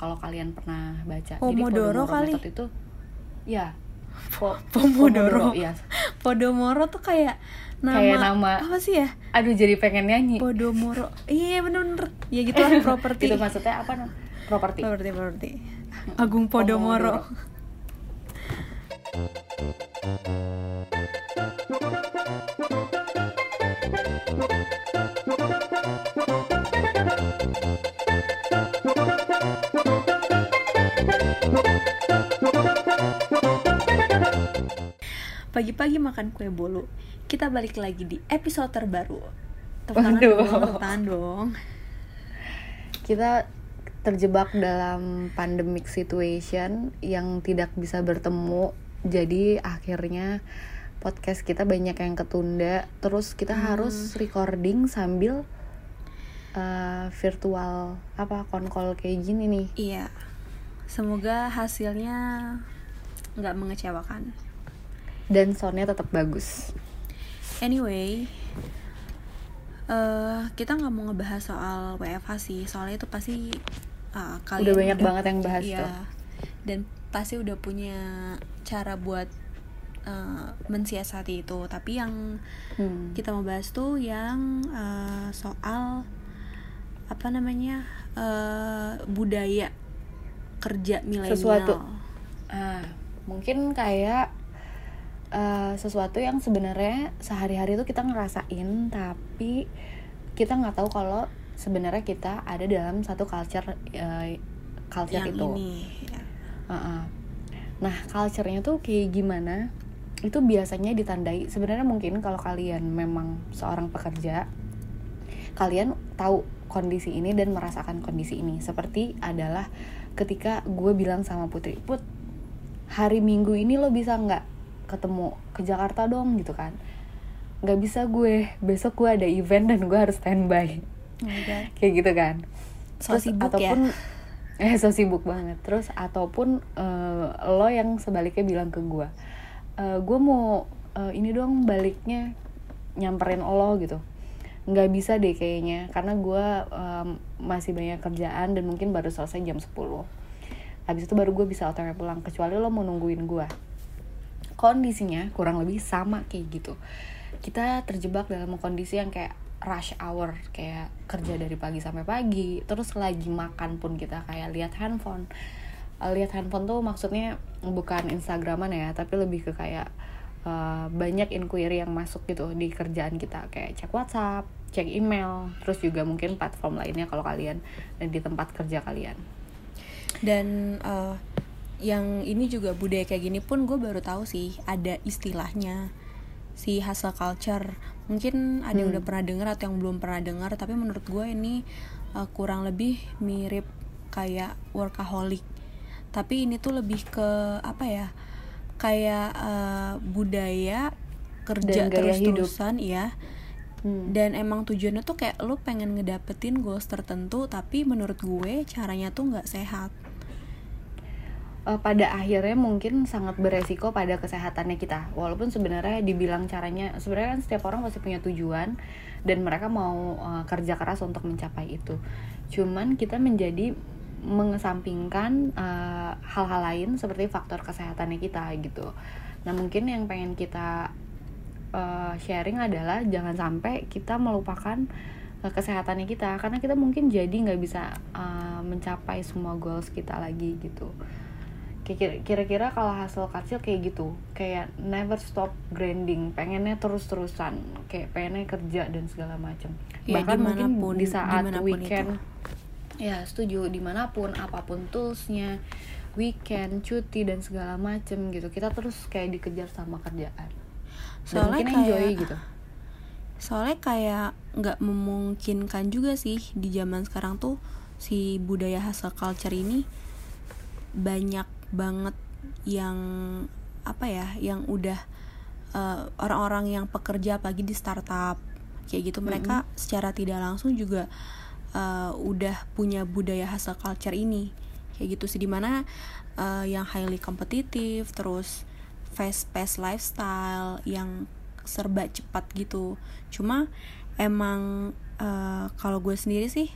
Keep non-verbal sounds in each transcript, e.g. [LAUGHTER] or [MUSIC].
kalau kalian pernah baca Pomodoro kali. method itu ya po- [LAUGHS] Pomodoro. iya. Podomoro tuh kayak nama, Kayak nama- apa sih ya? Aduh jadi pengen nyanyi. Podomoro. Iya bener-bener ya gitu lah [LAUGHS] properti. itu maksudnya apa properti. Properti properti. Agung Podomoro pagi-pagi makan kue bolu kita balik lagi di episode terbaru tepuk tangan Waduh. dong tepuk tangan dong kita terjebak dalam pandemic situation yang tidak bisa bertemu jadi akhirnya podcast kita banyak yang ketunda terus kita Hmm. harus recording sambil uh, virtual apa konkol kayak gini nih Iya, semoga hasilnya nggak mengecewakan. Dan soundnya tetap bagus Anyway, eh kita nggak mau ngebahas soal WFH sih, soalnya itu pasti eh, kalian Udah banyak banget yang bahas iya, tuh. Dan pasti udah punya cara buat eh, mensiasati itu. Tapi yang Hmm. kita mau bahas tuh yang eh, soal apa namanya eh, budaya kerja milenial. Sesuatu. Ah, mungkin kayak uh, sesuatu yang sebenarnya sehari-hari itu kita ngerasain tapi kita nggak tahu kalau sebenarnya kita ada dalam satu culture uh, culture yang itu. ini. ya. Uh-uh. Nah, culture-nya tuh kayak gimana? Itu biasanya ditandai sebenarnya mungkin kalau kalian memang seorang pekerja kalian tahu kondisi ini dan merasakan kondisi ini. Seperti adalah ketika gue bilang sama Putri, "Put, hari Minggu ini lo bisa nggak ketemu ke Jakarta dong?" gitu kan. Nggak bisa gue, besok gue ada event dan gue harus standby Oh my God. [LAUGHS] kayak gitu kan So sibuk ya. ataupun eh so sibuk banget terus ataupun eh, lo yang sebaliknya bilang ke gue eh gue mau eh, ini dong baliknya nyamperin lo gitu nggak bisa deh kayaknya karena gue em, masih banyak kerjaan dan mungkin baru selesai jam 10 habis itu baru gue bisa otw pulang kecuali lo mau nungguin gue kondisinya kurang lebih sama kayak gitu. Kita terjebak dalam kondisi yang kayak rush hour kayak kerja dari pagi sampai pagi terus lagi makan pun kita kayak lihat handphone. Eh, lihat handphone tuh maksudnya bukan instagraman ya tapi lebih ke kayak eh, banyak inquiry yang masuk gitu di kerjaan kita. Kayak cek whatsapp cek email terus juga mungkin platform lainnya kalau kalian dan di tempat kerja kalian. Dan eh, yang ini juga budaya kayak gini pun gue baru tahu sih ada istilahnya si hustle culture. Mungkin ada yang Hmm. udah pernah dengar atau yang belum pernah dengar tapi menurut gue ini eh, kurang lebih mirip kayak workaholic. Tapi ini tuh lebih ke apa ya kayak eh, budaya kerja terus-terusan ya Hmm. dan emang tujuannya tuh kayak lu pengen ngedapetin goals tertentu tapi menurut gue caranya tuh nggak sehat Eh, pada akhirnya mungkin sangat beresiko pada kesehatannya kita. Walaupun sebenarnya dibilang caranya sebenarnya kan setiap orang pasti punya tujuan dan mereka mau eh, kerja keras untuk mencapai itu. Cuman kita menjadi mengesampingkan eh, hal-hal lain seperti faktor kesehatannya kita gitu. Nah mungkin yang pengen kita eh, sharing adalah jangan sampai kita melupakan eh, kesehatannya kita. Karena kita mungkin jadi nggak bisa eh, mencapai semua goals kita lagi gitu kira-kira kalau hasil kecil kayak gitu kayak never stop grinding pengennya terus-terusan kayak pengennya kerja dan segala macam Ya, bahkan mungkin dimanapun- di saat weekend itu. ya setuju. Di mana pun apa pun toolsnya weekend cuti dan segala macem gitu kita terus kayak dikejar sama kerjaan. Dan Soalnya mungkin kayak- enjoy gitu. Soalnya kayak nggak memungkinkan juga sih di zaman sekarang tuh si budaya hustle culture ini banyak banget yang apa ya yang udah eh, orang-orang yang pekerja apalagi di startup kayak gitu. Mereka secara tidak langsung juga eh, udah punya budaya hustle culture ini kayak gitu sih. Di mana eh, yang highly kompetitif terus fast paced lifestyle yang serba cepat gitu. Cuma emang eh, kalau gue sendiri sih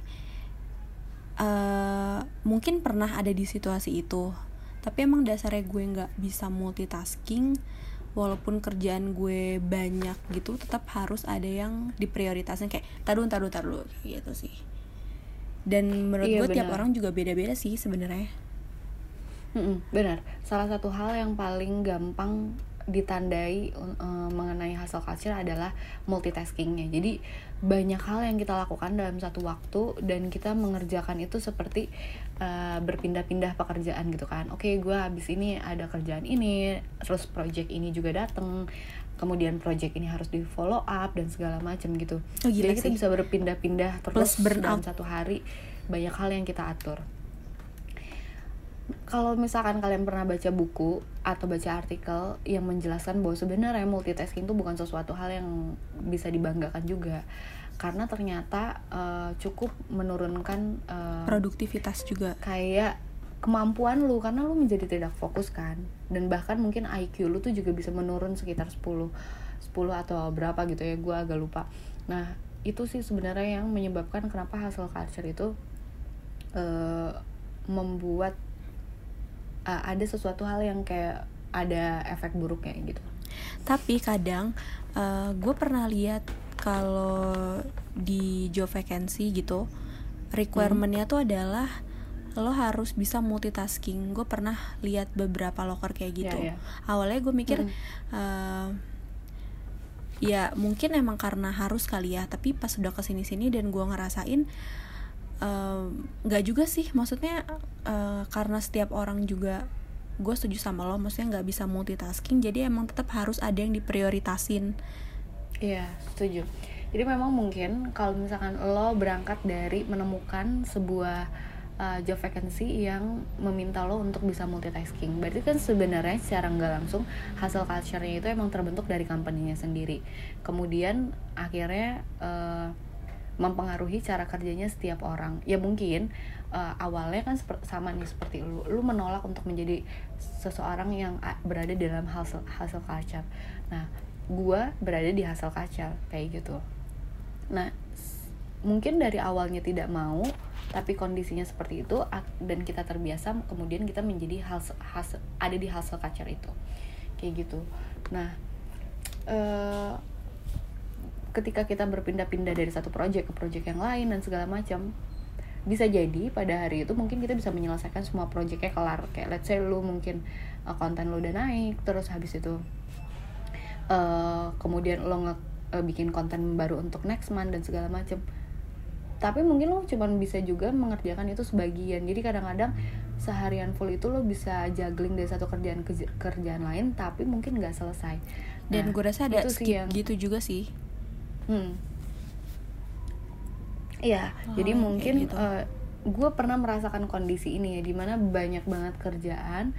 uh, mungkin pernah ada di situasi itu tapi emang dasarnya gue nggak bisa multitasking walaupun kerjaan gue banyak gitu tetap harus ada yang diprioritasin. Kayak taruh taruh taruh gitu sih. Dan menurut iya, gue bener. tiap orang juga beda-beda sih sebenarnya. Mm benar. Salah satu hal yang paling gampang ditandai uh, mengenai hasil culture adalah multitaskingnya. Jadi banyak hal yang kita lakukan dalam satu waktu dan kita mengerjakan itu seperti uh, berpindah-pindah pekerjaan gitu kan. Oke okay, gue habis ini ada kerjaan ini terus project ini juga dateng kemudian project ini harus di follow up dan segala macam gitu. Oh, jadi kita bisa berpindah-pindah terus dalam satu hari banyak hal yang kita atur kalau misalkan kalian pernah baca buku atau baca artikel yang menjelaskan bahwa sebenarnya multitasking itu bukan sesuatu hal yang bisa dibanggakan juga. Karena ternyata uh, cukup menurunkan uh, produktivitas juga. kayak kemampuan lu karena lu menjadi tidak fokus kan. Dan bahkan mungkin IQ lu tuh juga bisa menurun sekitar 10 10 atau berapa gitu ya gue agak lupa. Nah itu sih sebenarnya yang menyebabkan kenapa hasil culture itu uh, membuat uh, ada sesuatu hal yang kayak ada efek buruknya gitu tapi kadang uh, gue pernah lihat kalau di job vacancy gitu requirementnya hmm. tuh adalah lo harus bisa multitasking gue pernah lihat beberapa loker kayak gitu yeah, yeah. awalnya gue mikir hmm. uh, ya mungkin emang karena harus kali ya tapi pas udah ke sini sini dan gue ngerasain nggak uh, juga sih maksudnya uh, karena setiap orang juga gue setuju sama lo maksudnya nggak bisa multitasking jadi emang tetap harus ada yang diprioritasin. Iya setuju. Jadi memang mungkin kalau misalkan lo berangkat dari menemukan sebuah uh, job vacancy yang meminta lo untuk bisa multitasking. Berarti kan sebenarnya secara nggak langsung hasil culture-nya itu emang terbentuk dari company-nya sendiri. Kemudian akhirnya uh, mempengaruhi cara kerjanya setiap orang. Ya mungkin uh, awalnya kan sama nih seperti lu. Lu menolak untuk menjadi seseorang yang berada dalam hasil hasil culture. Nah gua berada di hasil culture kayak gitu. Nah mungkin dari awalnya tidak mau tapi kondisinya seperti itu dan kita terbiasa kemudian kita menjadi hasil ada di hasil culture itu. Kayak gitu. Nah uh, ketika kita berpindah-pindah dari satu project ke project yang lain dan segala macam bisa jadi pada hari itu mungkin kita bisa menyelesaikan semua projectnya kelar. Kayak let's say lu mungkin uh, konten lu udah naik terus habis itu uh, kemudian lo nge uh, bikin konten baru untuk next month dan segala macam. Tapi mungkin lo cuman bisa juga mengerjakan itu sebagian. Jadi kadang-kadang seharian full itu lo bisa juggling dari satu kerjaan ke kerjaan lain tapi mungkin nggak selesai. Dan nah, gue rasa ada skip yang, gitu juga sih hmm. Iya oh, jadi mungkin gitu. uh, eh, gue pernah merasakan kondisi ini ya di mana banyak banget kerjaan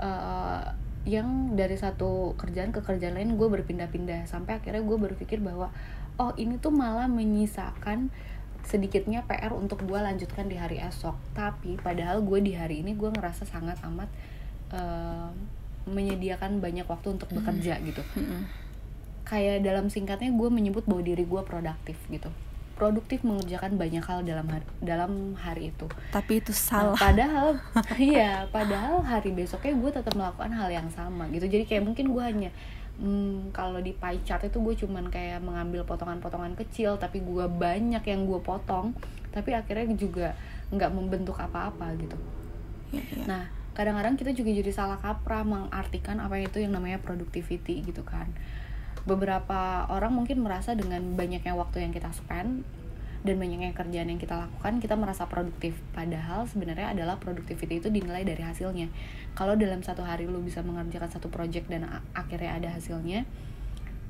uh, yang dari satu kerjaan ke kerjaan lain gue berpindah-pindah. Sampai akhirnya gue berpikir bahwa oh ini tuh malah menyisakan sedikitnya PR untuk gue lanjutkan di hari esok. Tapi padahal gue di hari ini gue ngerasa sangat amat uh, menyediakan banyak waktu untuk bekerja gitu kayak dalam singkatnya gue menyebut bahwa diri gue produktif gitu. Produktif mengerjakan banyak hal dalam hari, dalam hari itu. Tapi itu salah. nah, padahal [LAUGHS] iya padahal hari besoknya gue tetap melakukan hal yang sama gitu. Jadi kayak mungkin gue hanya hmm, kalau di pie chart itu gue cuman kayak mengambil potongan-potongan kecil tapi gue banyak yang gue potong tapi akhirnya juga nggak membentuk apa-apa gitu. Ya, ya. nah kadang-kadang kita juga jadi salah kaprah mengartikan apa itu yang namanya productivity gitu kan beberapa orang mungkin merasa dengan banyaknya waktu yang kita spend dan banyaknya kerjaan yang kita lakukan kita merasa produktif. Padahal sebenarnya adalah productivity itu dinilai dari hasilnya. Kalau dalam satu hari lu bisa mengerjakan satu project dan akhirnya ada hasilnya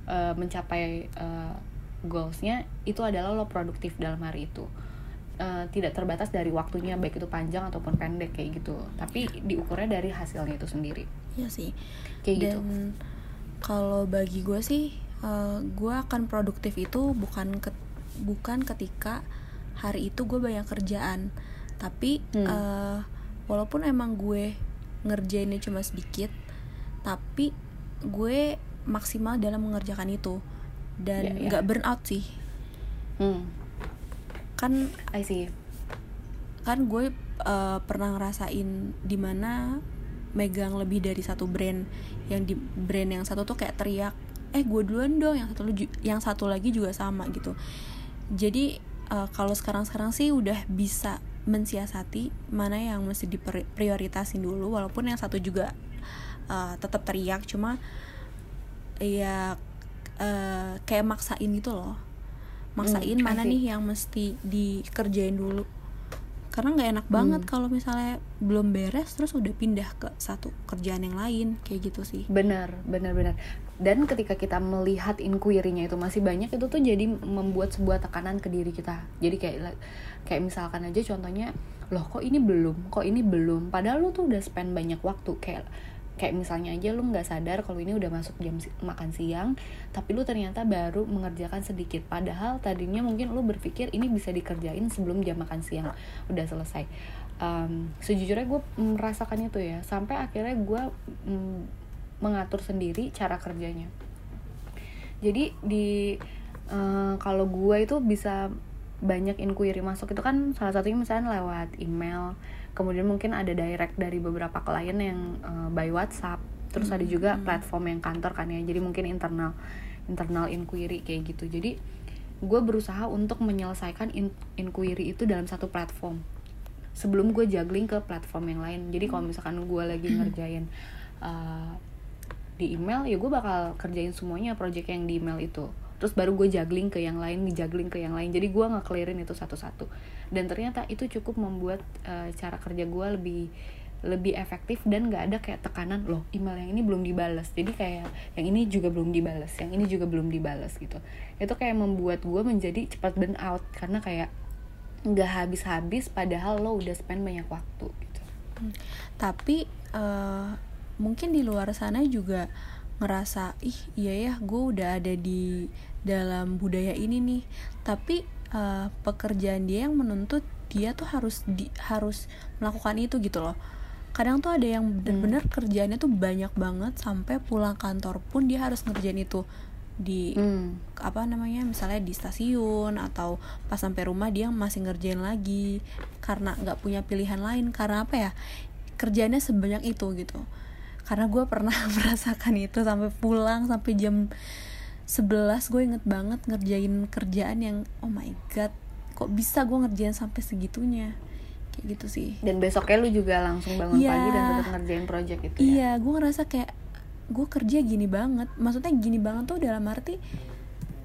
uh, mencapai uh, goalsnya itu adalah lo produktif dalam hari itu. Uh, tidak terbatas dari waktunya baik itu panjang ataupun pendek kayak gitu. Tapi diukurnya dari hasilnya itu sendiri. Ya sih. Kayak gitu. dan gitu kalau bagi gue sih uh, gue akan produktif itu bukan ke, bukan ketika hari itu gue banyak kerjaan tapi hmm. uh, walaupun emang gue ngerjainnya cuma sedikit tapi gue maksimal dalam mengerjakan itu dan nggak yeah, yeah. burn out sih hmm. kan I see kan gue uh, pernah ngerasain di mana megang lebih dari satu brand. Yang di brand yang satu tuh kayak teriak eh gue duluan dong yang satu yang satu lagi juga sama gitu. Jadi uh, kalau sekarang sekarang sih udah bisa mensiasati mana yang mesti diprioritasin dulu walaupun yang satu juga uh, tetap teriak cuma ya uh, kayak maksain gitu loh. Maksain hmm, mana nih yang mesti dikerjain dulu karena nggak enak banget hmm. kalau misalnya belum beres terus udah pindah ke satu kerjaan yang lain kayak gitu sih. Benar benar benar. Dan ketika kita melihat inquiry-nya itu masih banyak itu tuh jadi membuat sebuah tekanan ke diri kita. Jadi kayak kayak misalkan aja contohnya loh kok ini belum? Kok ini belum? Padahal lu tuh udah spend banyak waktu kayak kayak misalnya aja lu nggak sadar kalau ini udah masuk jam si makan siang tapi lu ternyata baru mengerjakan sedikit. Padahal tadinya mungkin lu berpikir ini bisa dikerjain sebelum jam makan siang udah selesai. Um, sejujurnya gue merasakannya tuh ya sampai akhirnya gue mm, mengatur sendiri cara kerjanya. Jadi di uh, kalau gue itu bisa banyak inquiry masuk itu kan salah satunya misalnya lewat email kemudian mungkin ada direct dari beberapa klien yang uh, by WhatsApp. Terus hmm. ada juga platform yang kantor kan ya. Jadi mungkin internal internal inquiry kayak gitu. Jadi gue berusaha untuk menyelesaikan in inquiry itu dalam satu platform. Sebelum gue juggling ke platform yang lain. Jadi kalau misalkan gue lagi ngerjain uh, di email ya gue bakal kerjain semuanya project yang di email itu. Terus baru gue juggling ke yang lain juggling ke yang lain. Jadi gue ngeklirin itu satu-satu dan ternyata itu cukup membuat uh, cara kerja gue lebih lebih efektif dan gak ada kayak tekanan loh email yang ini belum dibalas jadi kayak yang ini juga belum dibalas yang ini juga belum dibalas gitu. Itu kayak membuat gue menjadi cepat burn out karena kayak nggak habis-habis padahal lo udah spend banyak waktu gitu. Hmm. tapi uh, mungkin di luar sana juga ngerasa ih iya ya gue udah ada di dalam budaya ini nih. Tapi uh, pekerjaan dia yang menuntut dia tuh harus di harus melakukan itu gitu loh kadang tuh ada yang bener-bener hmm. kerjaannya tuh banyak banget sampai pulang kantor pun dia harus ngerjain itu di hmm. apa namanya misalnya di stasiun atau pas sampai rumah dia masih ngerjain lagi karena nggak punya pilihan lain karena apa ya kerjanya sebanyak itu gitu karena gue pernah [LAUGHS] merasakan itu sampai pulang sampai jam 11 gue inget banget ngerjain kerjaan yang oh my god kok bisa gue ngerjain sampai segitunya? Kayak gitu sih. Dan besoknya lu juga langsung bangun yeah. pagi dan tetap ngerjain project itu ya? Iya gue ngerasa kayak gue kerja gini banget. Maksudnya gini banget tuh dalam arti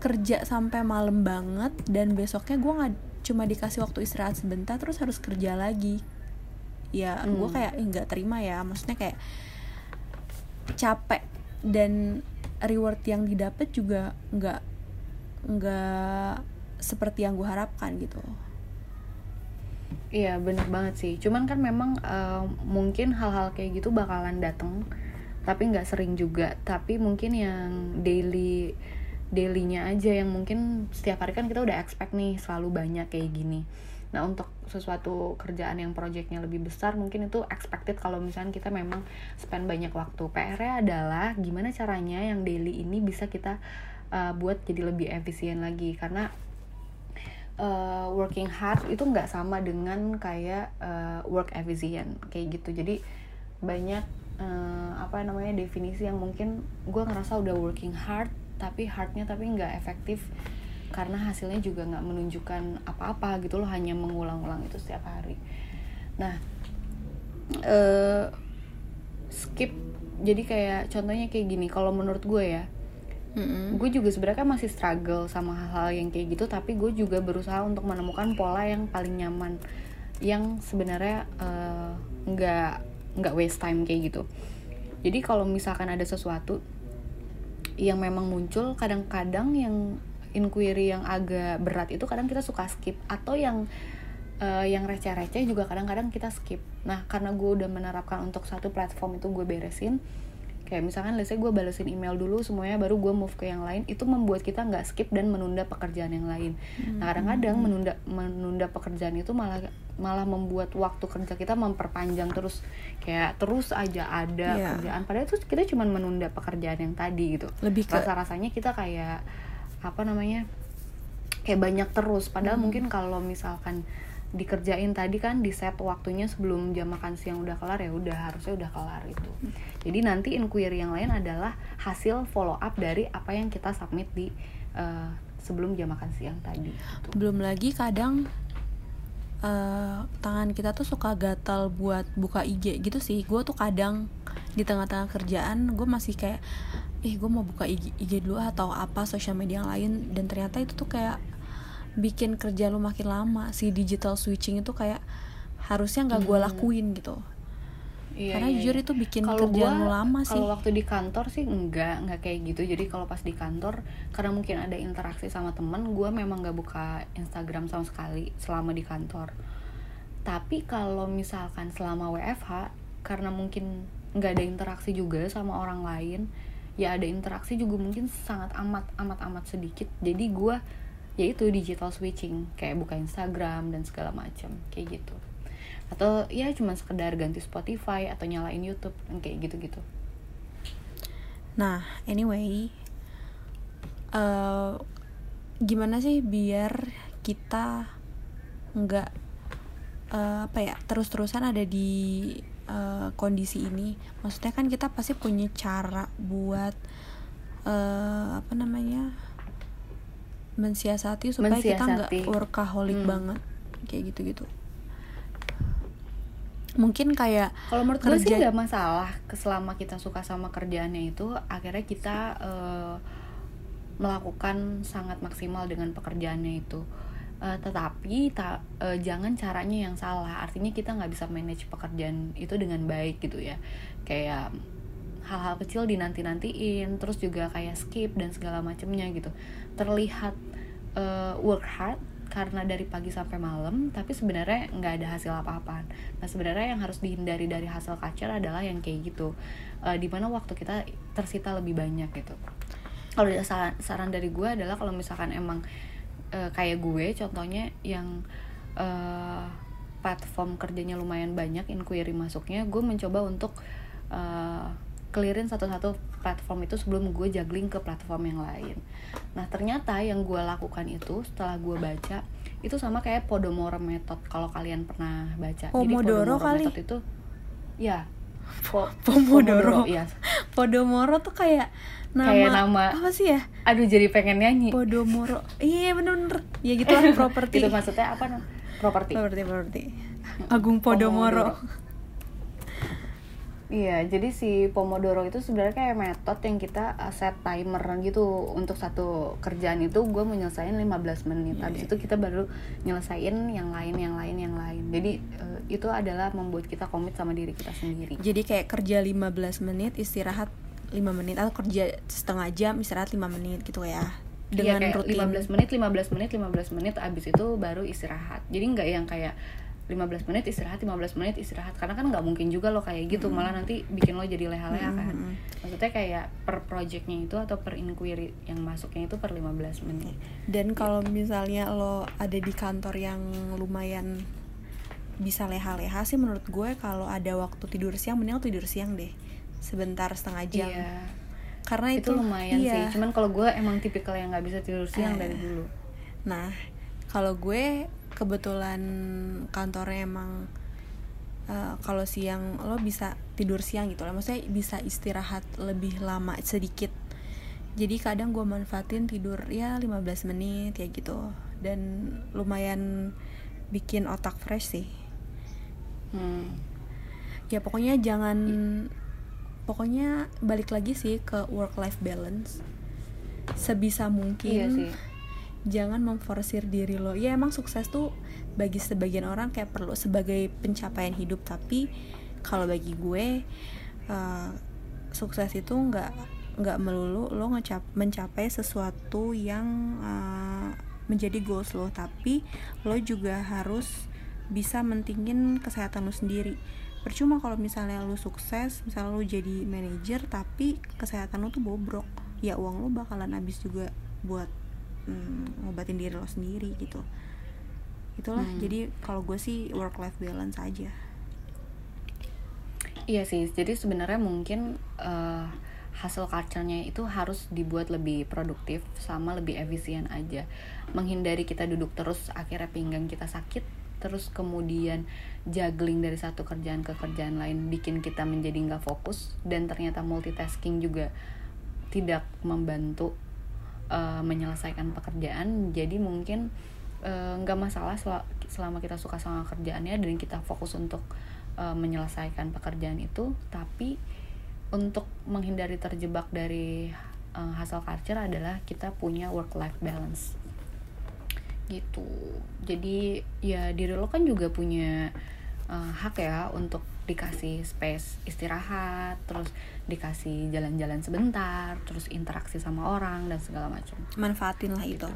kerja sampai malam banget dan besoknya gue nggak cuma dikasih waktu istirahat sebentar terus harus kerja lagi. Ya hmm. gue kayak nggak terima ya. Maksudnya kayak capek dan reward yang didapat juga nggak nggak seperti yang gue harapkan gitu. Iya bener banget sih. Cuman kan memang uh, mungkin hal-hal kayak gitu bakalan dateng tapi nggak sering juga. Tapi mungkin yang daily dailynya aja yang mungkin setiap hari kan kita udah expect nih selalu banyak kayak gini Nah untuk sesuatu kerjaan yang projectnya lebih besar mungkin itu expected kalau misalnya kita memang spend banyak waktu. PR-nya adalah gimana caranya yang daily ini bisa kita uh, buat jadi lebih efisien lagi karena uh, working hard itu nggak sama dengan kayak uh, work efficient kayak gitu. Jadi banyak uh, apa namanya definisi yang mungkin gue ngerasa udah working hard tapi hardnya tapi nggak efektif karena hasilnya juga nggak menunjukkan apa-apa gitu loh hanya mengulang-ulang itu setiap hari nah uh, skip jadi kayak contohnya kayak gini kalau menurut gue ya mm-hmm. gue juga sebenarnya masih struggle sama hal-hal yang kayak gitu tapi gue juga berusaha untuk menemukan pola yang paling nyaman yang sebenarnya eh, nggak uh, nggak waste time kayak gitu jadi kalau misalkan ada sesuatu yang memang muncul kadang-kadang yang inquiry yang agak berat itu kadang kita suka skip atau yang uh, yang receh-receh juga kadang-kadang kita skip nah karena gue udah menerapkan untuk satu platform itu gue beresin kayak misalkan let's say gue balesin email dulu semuanya baru gue move ke yang lain itu membuat kita nggak skip dan menunda pekerjaan yang lain hmm. nah kadang-kadang hmm. menunda menunda pekerjaan itu malah malah membuat waktu kerja kita memperpanjang terus kayak terus aja ada yeah. kerjaan padahal itu kita cuma menunda pekerjaan yang tadi gitu lebih ke... rasa rasanya kita kayak apa namanya kayak banyak terus padahal hmm. mungkin kalau misalkan dikerjain tadi kan di set waktunya sebelum jam makan siang udah kelar ya udah harusnya udah kelar itu jadi nanti inquiry yang lain adalah hasil follow up dari apa yang kita submit di uh, sebelum jam makan siang tadi gitu. belum lagi kadang uh, tangan kita tuh suka gatal buat buka IG gitu sih gue tuh kadang di tengah-tengah kerjaan gue masih kayak eh gue mau buka IG, IG dulu atau apa sosial media yang lain. Dan ternyata itu tuh kayak bikin kerja lu makin lama. Si digital switching itu kayak harusnya nggak gue hmm. lakuin gitu. Iya, karena iya, jujur iya. itu bikin kalo kerjaan lu lama sih. kalau waktu di kantor sih enggak enggak kayak gitu. Jadi kalau pas di kantor karena mungkin ada interaksi sama temen gue memang nggak buka Instagram sama sekali selama di kantor. Tapi kalau misalkan selama WFH karena mungkin nggak ada interaksi juga sama orang lain. Ya ada interaksi juga mungkin sangat amat amat amat sedikit. Jadi gue yaitu digital switching kayak buka Instagram dan segala macam kayak gitu. Atau ya cuma sekedar ganti Spotify atau nyalain YouTube kayak gitu-gitu. Nah anyway uh, gimana sih biar kita nggak uh, apa ya terus-terusan ada di uh, kondisi ini maksudnya kan kita pasti punya cara buat uh, apa namanya mensiasati supaya mensiasati. kita nggak workaholic hmm. banget kayak gitu-gitu mungkin kayak kalau menurut kerja... gue sih nggak masalah selama kita suka sama kerjaannya itu akhirnya kita uh, melakukan sangat maksimal dengan pekerjaannya itu uh, tetapi ta, uh, jangan caranya yang salah. Artinya kita nggak bisa manage pekerjaan itu dengan baik gitu ya. Kayak hal-hal kecil dinanti nantiin terus juga kayak skip dan segala macamnya gitu. Terlihat uh, work hard karena dari pagi sampai malam tapi sebenarnya nggak ada hasil apa-apaan. Nah sebenarnya yang harus dihindari dari hasil kacer adalah yang kayak gitu. Uh, di mana waktu kita tersita lebih banyak gitu. Kalau saran dari gue adalah kalau misalkan emang uh, kayak gue contohnya yang uh, platform kerjanya lumayan banyak inquiry masuknya gue mencoba untuk uh, clearin satu-satu platform itu sebelum gue juggling ke platform yang lain. Nah ternyata yang gue lakukan itu setelah gue baca itu sama kayak Podomoro method kalau kalian pernah baca. Pomodoro Jadi Podomoro kali. method itu ya po Pomodoro. Iya. Podomoro tuh kayak nama kayak nama apa sih ya? Aduh jadi pengen nyanyi. Podomoro. Iya bener-bener. Ya gitu lah [LAUGHS] properti. itu maksudnya apa? Properti. Properti properti. Agung Podomoro. Pomodoro Iya, jadi si Pomodoro itu sebenarnya kayak metode yang kita uh, set timer gitu untuk satu kerjaan itu gue menyelesaikan 15 menit. Yeah. Habis iya. itu kita baru nyelesain yang lain, yang lain, yang lain. Jadi uh, itu adalah membuat kita komit sama diri kita sendiri. Jadi kayak kerja 15 menit, istirahat 5 menit atau kerja setengah jam, istirahat 5 menit gitu ya. Dengan iya, kayak rutin 15 menit, 15 menit, 15 menit abis itu baru istirahat. Jadi nggak yang kayak 15 menit istirahat 15 menit istirahat karena kan nggak mungkin juga lo kayak gitu mm -hmm. malah nanti bikin lo jadi leha-leha mm -hmm. kan maksudnya kayak per projectnya itu atau per inquiry yang masuknya itu per 15 menit dan kalau misalnya lo ada di kantor yang lumayan bisa leha-leha sih menurut gue kalau ada waktu tidur siang mending lo tidur siang deh sebentar setengah jam iya. karena itu, itu lumayan iya. sih cuman kalau gue emang tipikal yang nggak bisa tidur siang eh. dari dulu nah kalau gue kebetulan kantornya emang uh, kalau siang lo bisa tidur siang gitu lah. Maksudnya bisa istirahat lebih lama sedikit. Jadi kadang gue manfaatin tidur ya 15 menit ya gitu. Dan lumayan bikin otak fresh sih. Hmm. ya pokoknya jangan pokoknya balik lagi sih ke work life balance. Sebisa mungkin iya sih jangan memforsir diri lo. Ya emang sukses tuh bagi sebagian orang kayak perlu sebagai pencapaian hidup. Tapi kalau bagi gue uh, sukses itu nggak nggak melulu lo ngecap mencapai sesuatu yang uh, menjadi goals lo. Tapi lo juga harus bisa mentingin kesehatan lo sendiri. Percuma kalau misalnya lo sukses misalnya lo jadi manajer tapi kesehatan lo tuh bobrok. Ya uang lo bakalan habis juga buat hmm, ngobatin diri lo sendiri gitu. Itulah hmm. jadi kalau gue sih work life balance aja. Iya sih jadi sebenarnya mungkin uh, hasil culture-nya itu harus dibuat lebih produktif sama lebih efisien aja. Menghindari kita duduk terus akhirnya pinggang kita sakit terus kemudian juggling dari satu kerjaan ke kerjaan lain bikin kita menjadi nggak fokus dan ternyata multitasking juga tidak membantu uh, menyelesaikan pekerjaan jadi mungkin uh, nggak uh, masalah sel selama kita suka sama kerjaannya dan kita fokus untuk uh, menyelesaikan pekerjaan itu. Tapi untuk menghindari terjebak dari uh, hasil culture adalah kita punya work life balance. Gitu. Jadi ya diri lo kan juga punya uh, hak ya untuk dikasih space istirahat, terus dikasih jalan-jalan sebentar, terus interaksi sama orang dan segala macam. Manfaatin lah itu.